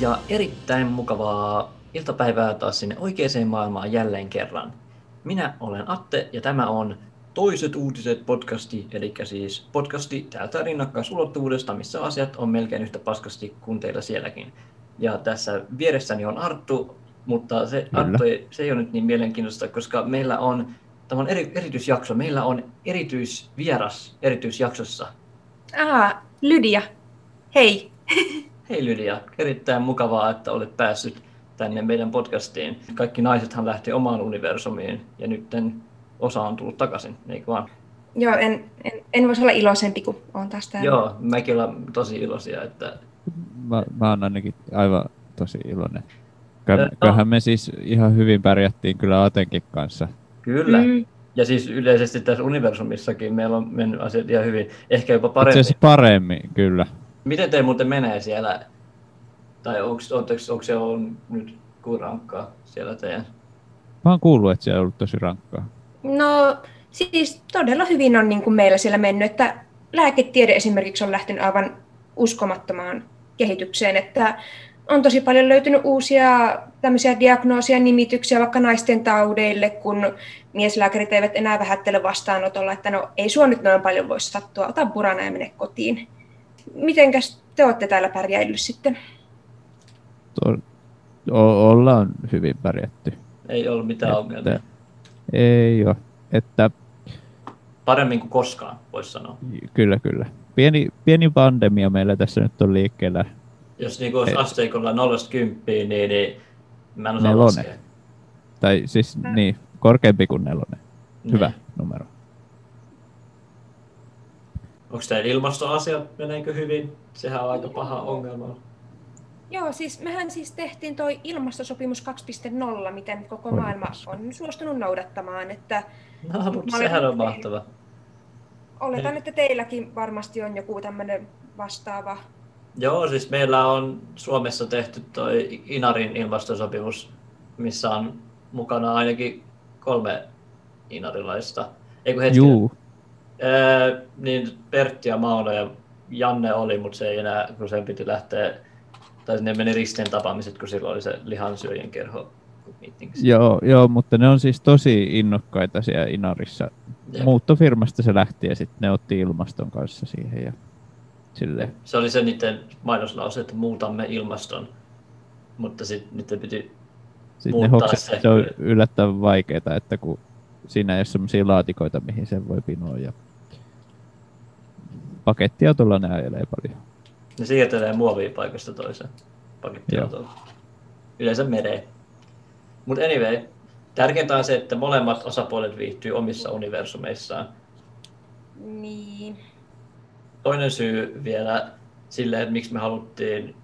ja erittäin mukavaa iltapäivää taas sinne oikeaan maailmaan jälleen kerran. Minä olen Atte ja tämä on Toiset uutiset podcasti, eli siis podcasti täältä rinnakkaisulottuvuudesta, missä asiat on melkein yhtä paskasti kuin teillä sielläkin. Ja tässä vieressäni on Arttu, mutta se, Arttu ei, se ei ole nyt niin mielenkiintoista, koska meillä on, tämä on eri, erityisjakso, meillä on erityisvieras erityisjaksossa. Ah, Lydia. Hei. Hei Lydia, erittäin mukavaa, että olet päässyt tänne meidän podcastiin. Kaikki naisethan lähti omaan universumiin ja nyt osa on tullut takaisin, eikö vaan? Joo, en, en, en voisi olla iloisempi, kun olen taas täällä. Joo, mäkin olen tosi iloisia. Että... Mä, mä oon ainakin aivan tosi iloinen. Kyllähän me siis ihan hyvin pärjättiin kyllä Atenkin kanssa. Kyllä. Mm. Ja siis yleisesti tässä universumissakin meillä on mennyt asiat ihan hyvin. Ehkä jopa paremmin. Itse paremmin, kyllä. Miten te muuten menee siellä? Tai onko, onko se on nyt kuin rankkaa siellä teidän? Mä oon kuullut, että siellä on ollut tosi rankkaa. No siis todella hyvin on niin kuin meillä siellä mennyt, että lääketiede esimerkiksi on lähtenyt aivan uskomattomaan kehitykseen, että on tosi paljon löytynyt uusia tämmöisiä diagnoosia, nimityksiä vaikka naisten taudeille, kun mieslääkärit eivät enää vähättele vastaanotolla, että no ei sua nyt noin paljon voi sattua, ota purana ja mene kotiin. Mitenkäs te olette täällä pärjäillyt sitten? To- o- ollaan hyvin pärjätty. Ei ollut mitään että, ongelmia. Ei ole. Että, Paremmin kuin koskaan, voisi sanoa. Kyllä, kyllä. Pieni, pieni pandemia meillä tässä nyt on liikkeellä. Jos niin olisi asteikolla 0 10, niin, niin mä en osaa nelonen. Tai siis niin, korkeampi kuin nelonen. Niin. Hyvä numero. Onko teillä ilmastoasiat, meneekö hyvin? Sehän on aika paha ongelma. Joo, siis mehän siis tehtiin toi ilmastosopimus 2.0, miten koko maailma on suostunut noudattamaan. Että no, mutta sehän on mahtava. Oletan, että teilläkin varmasti on joku tämmöinen vastaava. Joo, siis meillä on Suomessa tehty toi Inarin ilmastosopimus, missä on mukana ainakin kolme inarilaista. Eikö hetki? Juu. Ee, niin Pertti ja Mauno ja Janne oli, mutta se ei enää, kun sen piti lähteä tai ne meni risteen tapaamiset, kun silloin oli se lihansyöjien kerho Joo, joo, mutta ne on siis tosi innokkaita siellä Inarissa. Jep. Muuttofirmasta se lähti ja sitten ne otti ilmaston kanssa siihen. Ja sille. Se oli se niiden mainoslause, että muutamme ilmaston, mutta sitten niiden piti sitten ne se. se on yllättävän vaikeaa, että kun siinä ei ole sellaisia laatikoita, mihin sen voi pinoa. Ja pakettiautolla ne ajelee paljon. Ne siirtelee muovia paikasta toiseen pakettiautolla. Yleensä mereen. Mutta anyway, tärkeintä on se, että molemmat osapuolet viihtyy omissa universumeissaan. Niin. Toinen syy vielä sille, että miksi me haluttiin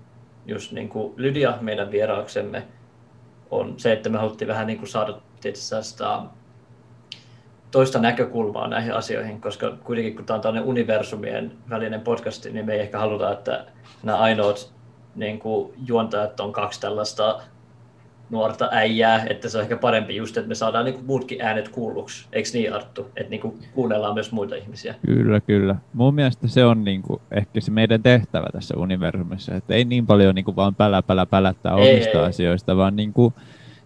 just niin kuin Lydia meidän vieraaksemme, on se, että me haluttiin vähän niin kuin saada tietysti toista näkökulmaa näihin asioihin, koska kuitenkin kun tämä on tällainen universumien välinen podcast, niin me ei ehkä haluta, että nämä ainoat niin kuin, juontajat on kaksi tällaista nuorta äijää, että se on ehkä parempi just, että me saadaan niin kuin, muutkin äänet kuulluksi. Eikö niin Arttu? Että niin kuin, kuunnellaan myös muita ihmisiä. Kyllä, kyllä. Mun mielestä se on niin kuin, ehkä se meidän tehtävä tässä universumissa, että ei niin paljon niin kuin, vaan pälä, pälä, pälättää omista ei, asioista, vaan niin kuin,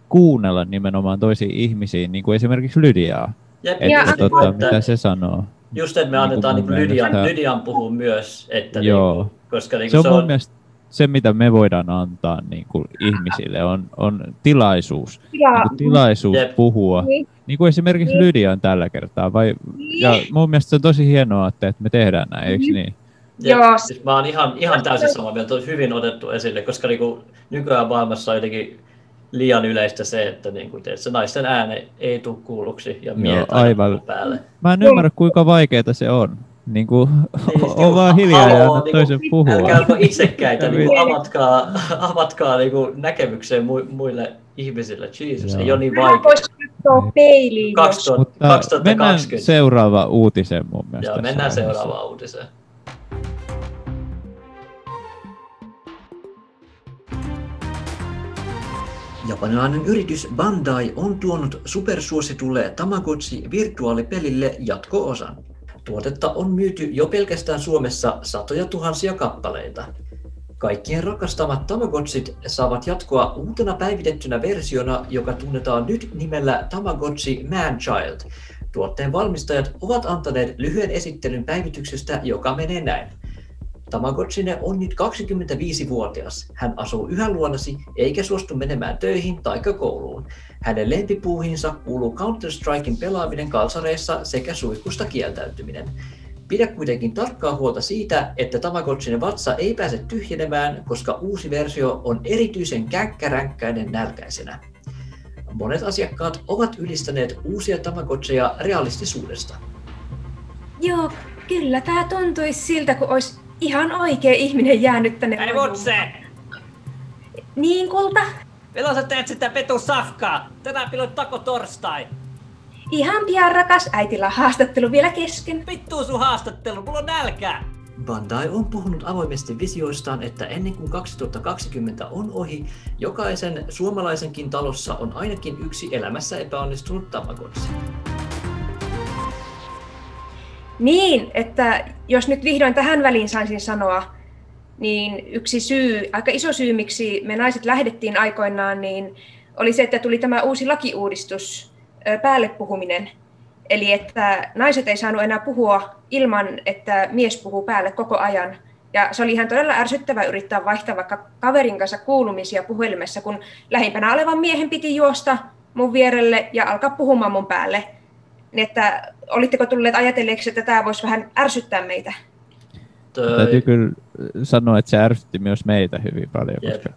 kuunnella nimenomaan toisiin ihmisiin, niin kuin esimerkiksi Lydiaa ja, että, ja, tota, että, mitä se sanoo. Just, että me niin annetaan niin Lydian, mielestä... Lydian puhua myös. Että Joo. Niin, koska niin se on, se on mielestä se, mitä me voidaan antaa niin kuin ihmisille, on, on tilaisuus. Ja. Niin kuin tilaisuus Jep. puhua. Niin. niin kuin esimerkiksi niin. Lydian tällä kertaa. Vai, niin. Ja mun mielestä se on tosi hienoa, että, että me tehdään näin, eikö niin? niin? Joo. Siis mä oon ihan, ihan täysin samaa mieltä, hyvin otettu esille, koska niin kuin nykyään maailmassa on jotenkin liian yleistä se, että niin kuin, se naisten ääne ei tule kuulluksi ja miehet aivan. päälle. Mä en ymmärrä, kuinka vaikeaa se on. Niin kuin, niin, on vaan hiljaa ja anna niin toisen puhua. Älkääpä itsekkäitä, niin kuin, avatkaa, avatkaa niin kuin, näkemykseen muille ihmisille. Jesus, Joo. ei ole niin vaikea. Voisi katsoa peiliin. 2000, 2020. Mennään seuraava uutiseen mun mielestä. Joo, mennään seuraavaan uutiseen. Japanilainen yritys Bandai on tuonut supersuositulle Tamagotchi-virtuaalipelille jatko-osan. Tuotetta on myyty jo pelkästään Suomessa satoja tuhansia kappaleita. Kaikkien rakastamat Tamagotchit saavat jatkoa uutena päivitettynä versiona, joka tunnetaan nyt nimellä Tamagotchi Man-Child. Tuotteen valmistajat ovat antaneet lyhyen esittelyn päivityksestä, joka menee näin. Tamagotchine on nyt 25-vuotias. Hän asuu yhä luonasi eikä suostu menemään töihin tai kouluun. Hänen lempipuuhinsa kuuluu Counter-Strikein pelaaminen kalsareissa sekä suihkusta kieltäytyminen. Pidä kuitenkin tarkkaa huolta siitä, että Tamagotchinen vatsa ei pääse tyhjenemään, koska uusi versio on erityisen känkkäränkkäinen nälkäisenä. Monet asiakkaat ovat ylistäneet uusia Tamagotcheja realistisuudesta. Joo, kyllä tämä tuntuisi siltä, kun olisi ihan oikea ihminen jäänyt tänne. Ei mutse! Niin, kulta? Milloin sä teet sitä petu safkaa? Tänään pilot tako torstai. Ihan pian rakas, äitillä haastattelu vielä kesken. Vittu sun haastattelu, mulla on nälkää. Bandai on puhunut avoimesti visioistaan, että ennen kuin 2020 on ohi, jokaisen suomalaisenkin talossa on ainakin yksi elämässä epäonnistunut Tamagotchi. Niin, että jos nyt vihdoin tähän väliin saisin sanoa, niin yksi syy, aika iso syy, miksi me naiset lähdettiin aikoinaan, niin oli se, että tuli tämä uusi lakiuudistus, päälle puhuminen. Eli että naiset ei saanut enää puhua ilman, että mies puhuu päälle koko ajan. Ja se oli ihan todella ärsyttävää yrittää vaihtaa vaikka kaverin kanssa kuulumisia puhelimessa, kun lähimpänä olevan miehen piti juosta mun vierelle ja alkaa puhumaan mun päälle. Niin että olitteko tulleet ajatelleeksi, että tämä voisi vähän ärsyttää meitä? Toi... Täytyy kyllä sanoa, että se ärsytti myös meitä hyvin paljon, Jep. koska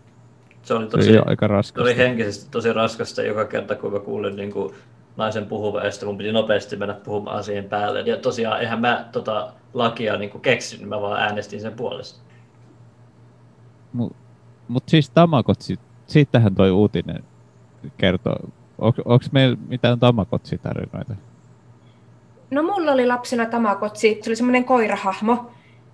se oli, tosi, se oli aika raskasta. Se oli henkisesti tosi raskasta joka kerta, kun mä kuulin niin kuin naisen puhuva, ja sitten mun piti nopeasti mennä puhumaan siihen päälle. Ja tosiaan, eihän mä tota lakia niin keksin, mä vaan äänestin sen puolesta. Mutta mut siis Tamagotsi, siitähän toi uutinen kertoo. Onko meillä mitään Tamagotsi-tarinoita? No mulla oli lapsena Tamagotsi, se oli semmoinen koirahahmo.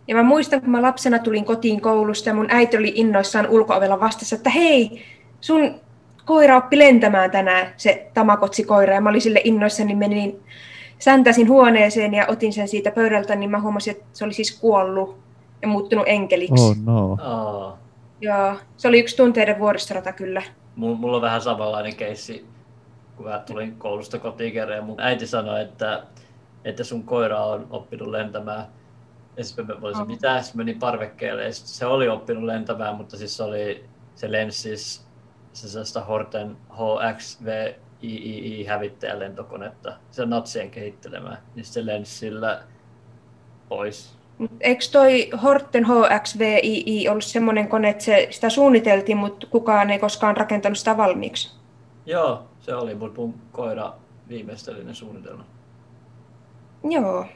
Ja mä muistan, kun mä lapsena tulin kotiin koulusta ja mun äiti oli innoissaan ulkoovella vastassa, että hei, sun koira oppi lentämään tänään, se Tamagotsi-koira. Ja mä olin sille innoissani, niin menin, säntäsin huoneeseen ja otin sen siitä pöydältä, niin mä huomasin, että se oli siis kuollut ja muuttunut enkeliksi. Oh no. Oh. Joo, se oli yksi tunteiden vuoristorata kyllä. Mulla on vähän samanlainen keissi, kun mä tulin koulusta kotiin kerran ja mun äiti sanoi, että, että sun koira on oppinut lentämään. Ja sitten mä oh. mitä? Sitten menin parvekkeelle ja se oli oppinut lentämään, mutta siis se, oli, se lensi siis se sellaista Horten HXV III hävittäjälentokonetta, se natsien kehittelemään, niin se lensi sillä pois. Eikö toi Horten HXVII ollut semmoinen kone, että se, sitä suunniteltiin, mutta kukaan ei koskaan rakentanut sitä valmiiksi? Joo, se oli, mutta mun koira viimeistelinen suunnitelma. Joo.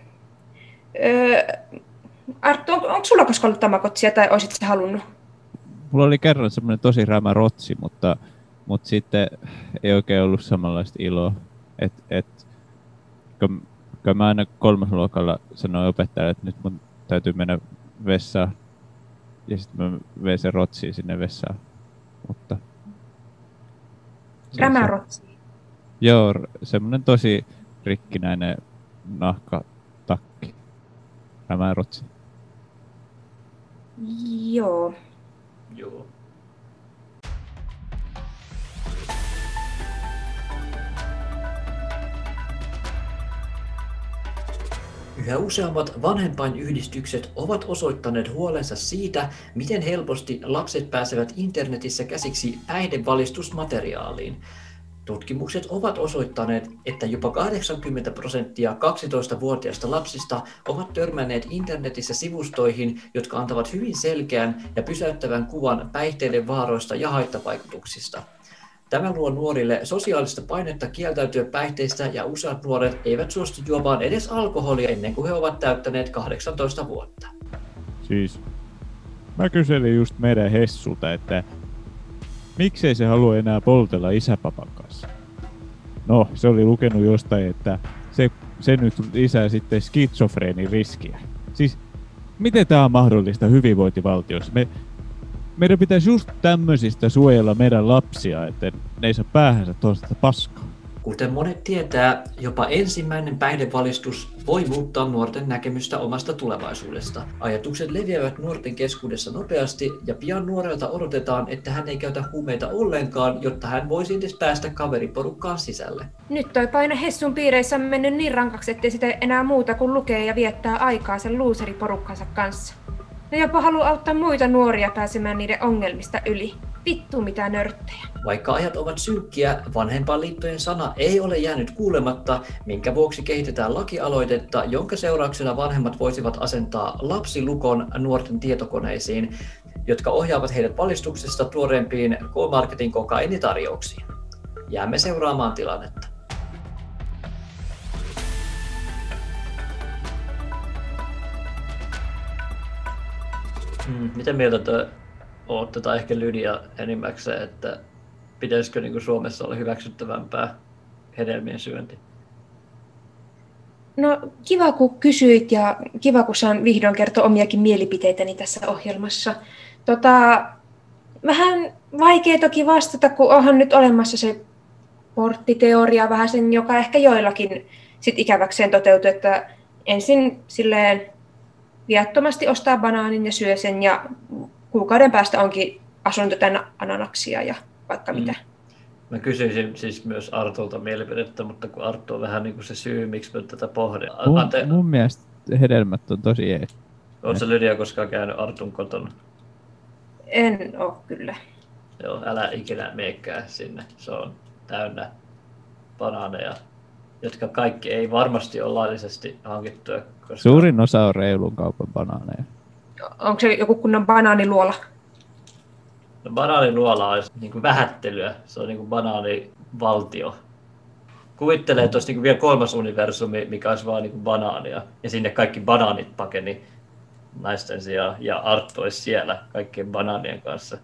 Öö, Arttu, on, onko sulla koskaan ollut tamakotsia tai olisit se halunnut? mulla oli kerran semmoinen tosi rämä rotsi, mutta, mutta sitten ei oikein ollut samanlaista iloa. Et, et, kun, kun mä aina kolmasluokalla sanoin opettajalle, että nyt mun täytyy mennä vessaan. Ja sitten mä vein sen rotsiin sinne vessaan. Mutta Rämä rotsi. Joo, semmoinen tosi rikkinäinen nahkatakki. Rämä rotsi. Joo. Joo. Yhä useammat vanhempainyhdistykset ovat osoittaneet huolensa siitä, miten helposti lapset pääsevät internetissä käsiksi päihdevalistusmateriaaliin, Tutkimukset ovat osoittaneet, että jopa 80 prosenttia 12-vuotiaista lapsista ovat törmänneet internetissä sivustoihin, jotka antavat hyvin selkeän ja pysäyttävän kuvan päihteiden vaaroista ja haittavaikutuksista. Tämä luo nuorille sosiaalista painetta kieltäytyä päihteistä ja useat nuoret eivät suostu juomaan edes alkoholia ennen kuin he ovat täyttäneet 18 vuotta. Siis mä kyselin just meidän Hessulta, että miksei se halua enää poltella isäpapan kanssa? No, se oli lukenut jostain, että se, se nyt lisää sitten skitsofreenin riskiä. Siis, miten tämä on mahdollista hyvinvointivaltiossa? Me, meidän pitäisi just tämmöisistä suojella meidän lapsia, että ne ei saa päähänsä tuosta paskaa. Kuten monet tietää, jopa ensimmäinen päihdevalistus voi muuttaa nuorten näkemystä omasta tulevaisuudesta. Ajatukset leviävät nuorten keskuudessa nopeasti ja pian nuorelta odotetaan, että hän ei käytä huumeita ollenkaan, jotta hän voisi edes päästä kaveriporukkaan sisälle. Nyt toi paine Hessun piireissä on mennyt niin rankaksi, ettei sitä enää muuta kuin lukee ja viettää aikaa sen luuseriporukkansa kanssa. Ne jopa haluaa auttaa muita nuoria pääsemään niiden ongelmista yli. Vittu mitä nörttejä. Vaikka ajat ovat synkkiä, vanhempainliittojen sana ei ole jäänyt kuulematta, minkä vuoksi kehitetään lakialoitetta, jonka seurauksena vanhemmat voisivat asentaa lapsilukon nuorten tietokoneisiin, jotka ohjaavat heidät valistuksesta tuoreempiin K-Marketin kokainitarjouksiin. Jäämme seuraamaan tilannetta. Mm, miten mieltä te olette, tai ehkä Lydia enimmäkseen, että pitäisikö niin kuin Suomessa olla hyväksyttävämpää hedelmien syönti? No kiva kun kysyit ja kiva kun saan vihdoin kertoa omiakin mielipiteitäni tässä ohjelmassa. Tota, vähän vaikea toki vastata, kun onhan nyt olemassa se porttiteoria vähän sen, joka ehkä joillakin sit ikäväkseen toteutuu, että ensin silleen viattomasti ostaa banaanin ja syö sen ja kuukauden päästä onkin asunto tänä ananaksia ja vaikka mm. mitä. Mä kysyisin siis myös Artulta mielipidettä, mutta kun Arttu on vähän niin kuin se syy, miksi mä tätä pohdin. Mun, Ante... mun mielestä hedelmät on tosi ei. Oletko Lydia koskaan käynyt Artun kotona? En oo kyllä. Joo, älä ikinä meekää sinne. Se on täynnä banaaneja, jotka kaikki ei varmasti ole laillisesti hankittuja. Koska... Suurin osa on reilun kaupan banaaneja. Onko se joku kunnon banaaniluola? No banaaniluola on niin kuin vähättelyä. Se on niin kuin banaanivaltio. Kuvittelee, että olisi niin kuin vielä kolmas universumi, mikä olisi vaan niin kuin banaania. Ja sinne kaikki banaanit pakeni naisten sijaan. Ja Arttu olisi siellä kaikkien banaanien kanssa.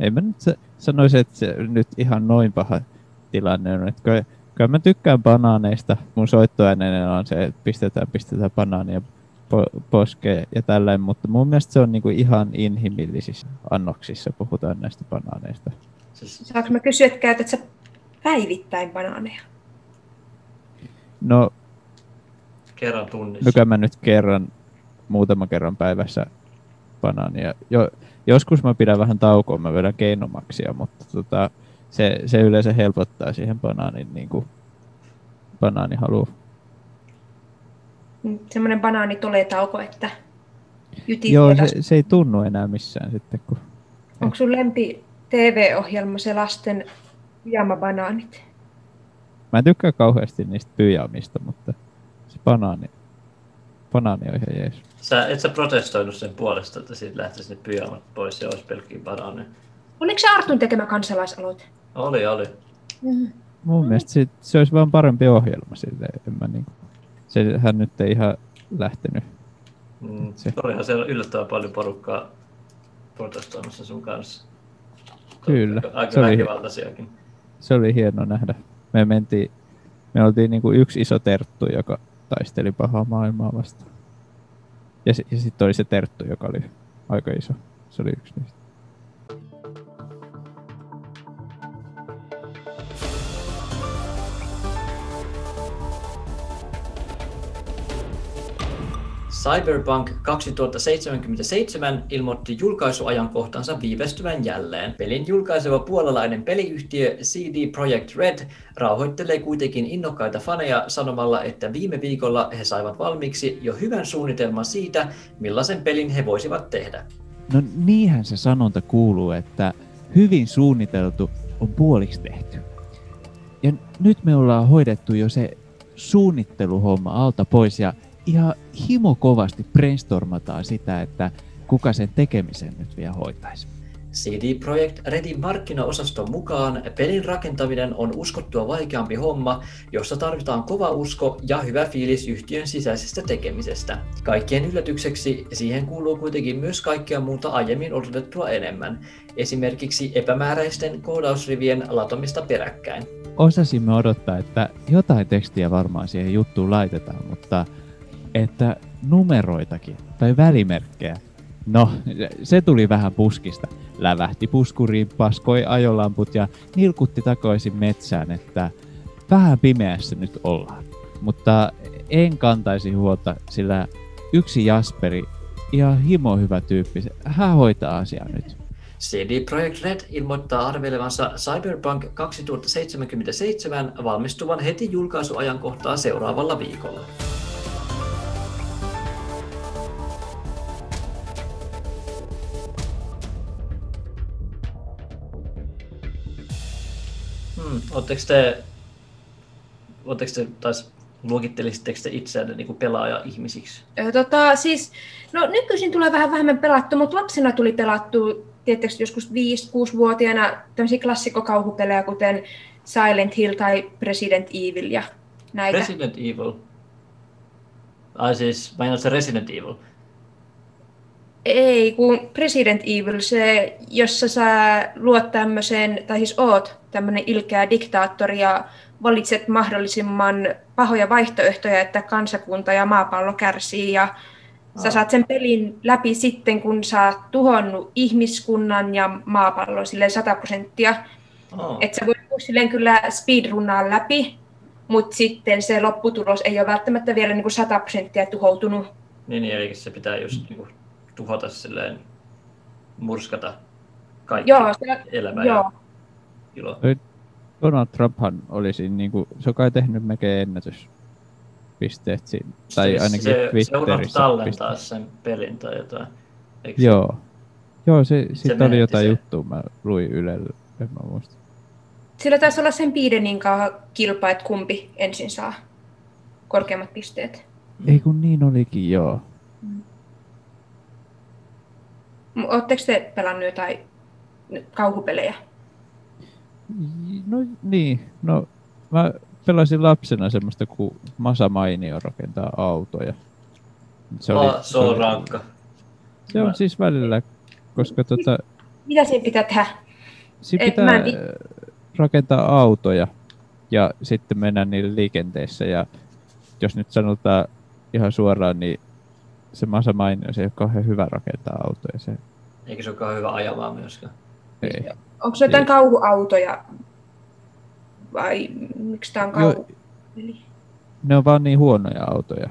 Ei mä nyt sanoisi, että se nyt ihan noin paha tilanne on. Että kyllä, kyllä mä tykkään banaaneista. Mun soittoäänenen on se, että pistetään, pistetään banaania po- poskee ja tällainen, mutta mun mielestä se on niinku ihan inhimillisissä annoksissa, puhutaan näistä banaaneista. Saanko mä kysyä, että käytät sä päivittäin banaaneja? No, kerran tunnissa. Mikä mä nyt kerran, muutama kerran päivässä banaania. Jo, joskus mä pidän vähän taukoa, mä vedän keinomaksia, mutta tota, se, se yleensä helpottaa siihen banaanin niin kuin, banaanihaluun semmoinen banaani tulee tauko, että jytit Joo, se, se, ei tunnu enää missään sitten. Kun... Onko sun lempi TV-ohjelma se lasten pyjama-banaanit? Mä en tykkää kauheasti niistä pyjamista, mutta se banaani, banaani on ihan jees. Sä, et sä protestoinut sen puolesta, että siitä lähtisi ne pyjamat pois ja olisi pelkkiä banaaneja? Oliko se Artun tekemä kansalaisaloite? Oli, oli. Mm. Mun mielestä se, se olisi vaan parempi ohjelma sille. En mä niin sehän nyt ei ihan lähtenyt. Mm, se. Olihan siellä yllättävän paljon porukkaa protestoimassa sun kanssa. Kyllä. Aika se oli, se oli hieno nähdä. Me mentiin, me oltiin niin kuin yksi iso terttu, joka taisteli pahaa maailmaa vastaan. Ja, ja sitten oli se terttu, joka oli aika iso. Se oli yksi niistä. Cyberpunk 2077 ilmoitti julkaisuajankohtansa viivästyvän jälleen. Pelin julkaiseva puolalainen peliyhtiö CD Projekt Red rauhoittelee kuitenkin innokkaita faneja sanomalla, että viime viikolla he saivat valmiiksi jo hyvän suunnitelman siitä, millaisen pelin he voisivat tehdä. No niinhän se sanonta kuuluu, että hyvin suunniteltu on puoliksi tehty. Ja nyt me ollaan hoidettu jo se suunnitteluhomma alta pois ja ihan himo kovasti brainstormataan sitä, että kuka sen tekemisen nyt vielä hoitaisi. CD Projekt Redin markkinaosaston mukaan pelin rakentaminen on uskottua vaikeampi homma, jossa tarvitaan kova usko ja hyvä fiilis yhtiön sisäisestä tekemisestä. Kaikkien yllätykseksi siihen kuuluu kuitenkin myös kaikkea muuta aiemmin odotettua enemmän, esimerkiksi epämääräisten koodausrivien latomista peräkkäin. Osasimme odottaa, että jotain tekstiä varmaan siihen juttuun laitetaan, mutta että numeroitakin tai välimerkkejä. No, se tuli vähän puskista. Lävähti puskuriin, paskoi ajolamput ja nilkutti takaisin metsään, että vähän pimeässä nyt ollaan. Mutta en kantaisi huolta, sillä yksi Jasperi, ihan himo hyvä tyyppi, hän hoitaa asiaa nyt. CD Projekt Red ilmoittaa arvelevansa Cyberpunk 2077 valmistuvan heti julkaisuajankohtaa seuraavalla viikolla. Oletteko te, oletteko te taas luokittelisitteko te itseänne niin pelaaja-ihmisiksi? Tota, siis, no nykyisin tulee vähän vähemmän pelattu, mutta lapsena tuli pelattu tietysti joskus 5-6-vuotiaana tämmöisiä klassikokauhupelejä, kuten Silent Hill tai Resident Evil ja näitä. Resident Evil? Ai siis, mä se Resident Evil? Ei, kun President Evil, se, jossa sä luot tämmöisen, tai siis oot tämmöinen ilkeä diktaattori ja valitset mahdollisimman pahoja vaihtoehtoja, että kansakunta ja maapallo kärsii ja Sä saat sen pelin läpi sitten, kun sä oot tuhonnut ihmiskunnan ja maapallon silleen 100 prosenttia. Oh. Että sä voit silleen kyllä speedrunnaa läpi, mutta sitten se lopputulos ei ole välttämättä vielä niin kuin 100 prosenttia tuhoutunut. Niin, niin, eli se pitää just niin kuin, tuhota silleen, murskata kaikki joo, se, elämä joo. ja ilo. Donald Trumphan olisi, niin kuin, se on kai tehnyt melkein ennätys pisteet siinä. Tai siis ainakin se, Twitterissä. Se tallentaa sen pelin tai jotain. Eikö Joo. Se? Joo, se, siitä oli jotain se. juttua, mä luin Ylellä, en mä muista. Sillä taisi olla sen Bidenin kanssa kilpa, että kumpi ensin saa korkeammat pisteet. Ei kun niin olikin, joo. Mm. Oletteko te pelannut jotain kauhupelejä? No niin, no mä pelasin lapsena semmoista, kun Masa Mainio rakentaa autoja. Se, oli, oh, se on rankka. Se on mä... siis välillä, koska tota... Mitä siinä pitää tehdä? Siinä pitää en... rakentaa autoja ja sitten mennä niille liikenteessä. Ja jos nyt sanotaan ihan suoraan, niin se Masa Mainio, se ei ole kauhean hyvä rakentaa autoja. Se... Eikö se ole kauhean hyvä ajamaan myöskään? Ei. Onko se jotain kauhuautoja vai miksi tämä on kauhu? Ne on vaan niin huonoja autoja.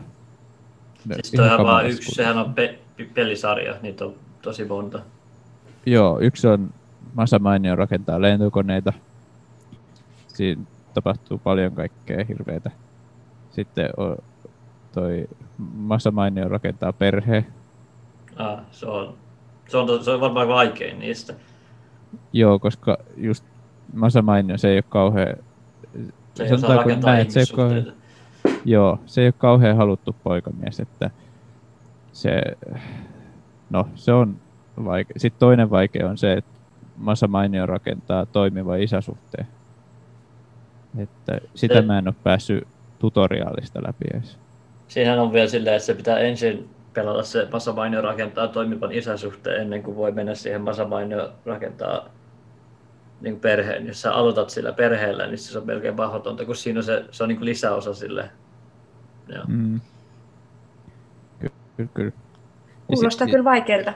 Ne siis toihan vaan yksi, sehän on pe- pelisarja, niitä on tosi monta. Joo, yksi on Masa Mainio rakentaa lentokoneita. Siinä tapahtuu paljon kaikkea hirveitä. Sitten on toi Masa Mainio rakentaa perhe. Ah, se on, se on, se on varmaan vaikein niistä. Joo, koska just Masa Mainio, se ei ole kauhean se ei osaa rakentaa näin, se ei kauhean, Joo, se ei ole kauhean haluttu poikamies, että se, no, se on vaikea. Sitten toinen vaikea on se, että Masa Mainio rakentaa toimiva isäsuhteen. Että sitä se, mä en ole päässyt tutoriaalista läpi edes. Siinähän on vielä silleen, että se pitää ensin pelata se Masa Mainio rakentaa toimivan isäsuhteen ennen kuin voi mennä siihen Masa Mainio rakentaa niin perheen, jos sä aloitat sillä perheellä, niin se on melkein mahdotonta, kun siinä on se, se on niin lisäosa sille. Joo. Mm. Kyllä, kyllä. Kuulostaa kyllä vaikealta.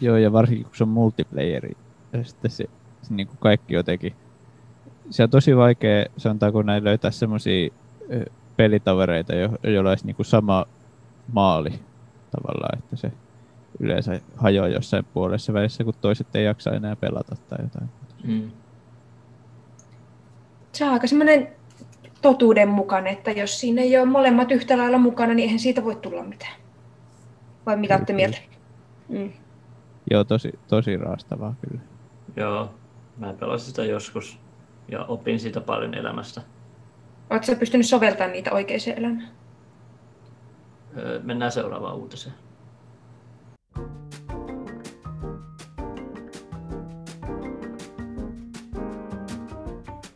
Joo, ja varsinkin kun se on multiplayeri, ja sitten se, se niin kuin kaikki jotenkin. Se on tosi vaikea, sanotaanko näin, löytää semmoisia pelitavereita, jo, joilla olisi niin kuin sama maali tavallaan, että se yleensä hajoaa jossain puolessa välissä, kun toiset ei jaksa enää pelata tai jotain. Mm. Se on aika semmoinen totuudenmukainen, että jos siinä ei ole molemmat yhtä lailla mukana, niin eihän siitä voi tulla mitään. Vai mitä olette mieltä? Mm. Joo, tosi, tosi raastavaa kyllä. Joo, mä pelasin sitä joskus ja opin siitä paljon elämästä. Oletko pystynyt soveltamaan niitä oikeaan elämään? Öö, mennään seuraavaan uutiseen.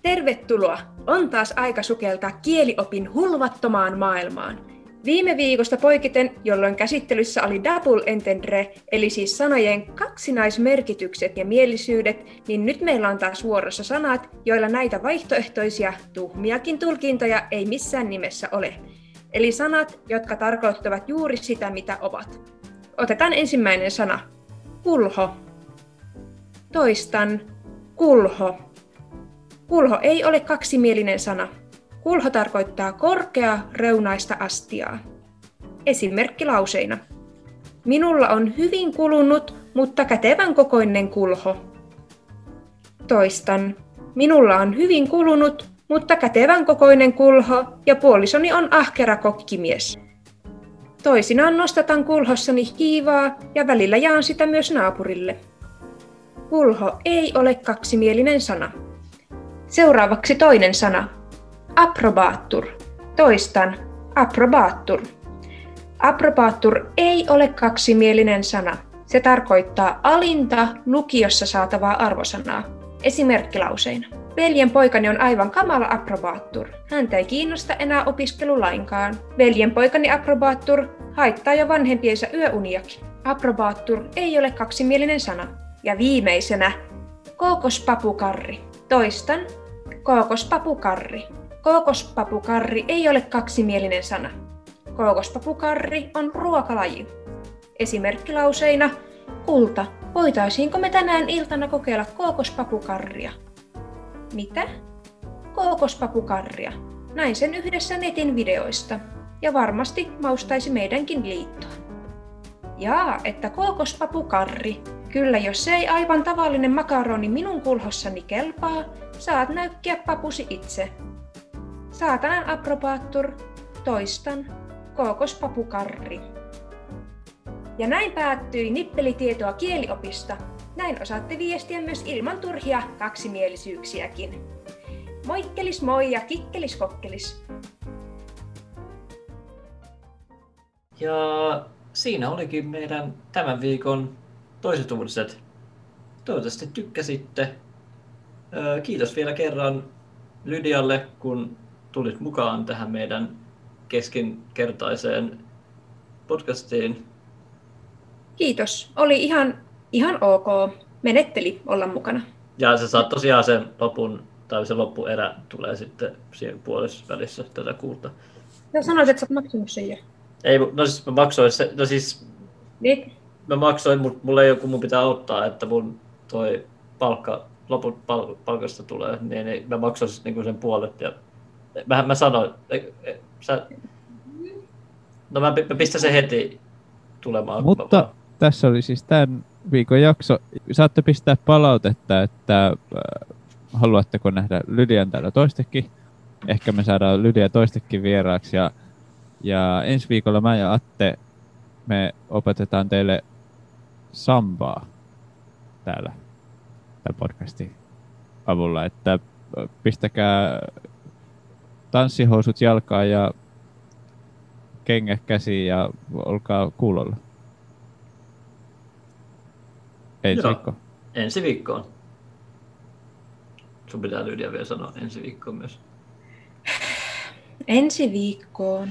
Tervetuloa! On taas aika sukeltaa kieliopin hulvattomaan maailmaan. Viime viikosta poikiten, jolloin käsittelyssä oli double entendre, eli siis sanojen kaksinaismerkitykset ja mielisyydet, niin nyt meillä on taas vuorossa sanat, joilla näitä vaihtoehtoisia, tuhmiakin tulkintoja ei missään nimessä ole. Eli sanat, jotka tarkoittavat juuri sitä, mitä ovat. Otetaan ensimmäinen sana. Kulho. Toistan. Kulho. Kulho ei ole kaksimielinen sana. Kulho tarkoittaa korkea reunaista astiaa. Esimerkki lauseina. Minulla on hyvin kulunut, mutta kätevän kokoinen kulho. Toistan. Minulla on hyvin kulunut, mutta kätevän kokoinen kulho ja puolisoni on ahkera kokkimies. Toisinaan nostatan kulhossani kiivaa ja välillä jaan sitä myös naapurille. Kulho ei ole kaksimielinen sana. Seuraavaksi toinen sana. Approbaattur. Toistan. Approbaattur. Approbaattur ei ole kaksimielinen sana. Se tarkoittaa alinta lukiossa saatavaa arvosanaa. Esimerkkilauseina. Veljen poikani on aivan kamala approbaattur. Häntä ei kiinnosta enää opiskelu lainkaan. Veljen poikani approbaattur haittaa jo vanhempiensa yöuniakin. Approbaattur ei ole kaksimielinen sana. Ja viimeisenä, kookospapukarri. Toistan, kookospapukarri. Kookospapukarri ei ole kaksimielinen sana. Kookospapukarri on ruokalaji. Esimerkkilauseina, kulta, voitaisiinko me tänään iltana kokeilla kookospapukarria? Mitä? Kookospapukarria. Näin sen yhdessä netin videoista. Ja varmasti maustaisi meidänkin liittoon. Jaa, että kookospapukarri. Kyllä, jos se ei aivan tavallinen makaroni minun kulhossani kelpaa, saat näykkiä papusi itse. Saatanan approbaattur, toistan, kookospapukarri. Ja näin päättyi nippelitietoa kieliopista. Näin osaatte viestiä myös ilman turhia kaksimielisyyksiäkin. Moikkelis moi ja kikkelis kokkelis. Ja siinä olikin meidän tämän viikon toiset uutiset. Toivottavasti tykkäsitte. Kiitos vielä kerran Lydialle, kun tulit mukaan tähän meidän keskinkertaiseen podcastiin. Kiitos. Oli ihan, ihan ok. Menetteli olla mukana. Ja se saa tosiaan sen lopun, tai se loppuerä tulee sitten siihen puolessa välissä tätä kuulta. Ja sanoit, että sä oot maksanut sen jo. Ei, no siis mä maksoin se, no siis... Niin? Mä maksoin, mutta mulla ei kun mun pitää ottaa, että mun toi palkka, loput pal- palkasta tulee, niin, niin mä maksoin niinku sen puolet ja mä, mä sanoin, sä, no mä, mä pistän sen heti tulemaan. Mutta mä, tässä oli siis tämän viikon jakso. Saatte pistää palautetta, että äh, haluatteko nähdä Lydian täällä toistekin. Ehkä me saadaan Lydia toistekin vieraaksi. Ja, ja ensi viikolla mä ja Atte, me opetetaan teille sambaa täällä tämän podcastin avulla. Että pistäkää tanssihousut jalkaan ja kengät käsiin ja olkaa kuulolla. Ensi Joo. viikko. Ensi viikkoon. Sun pitää Lydia vielä sanoa ensi viikkoon myös. Ensi viikkoon.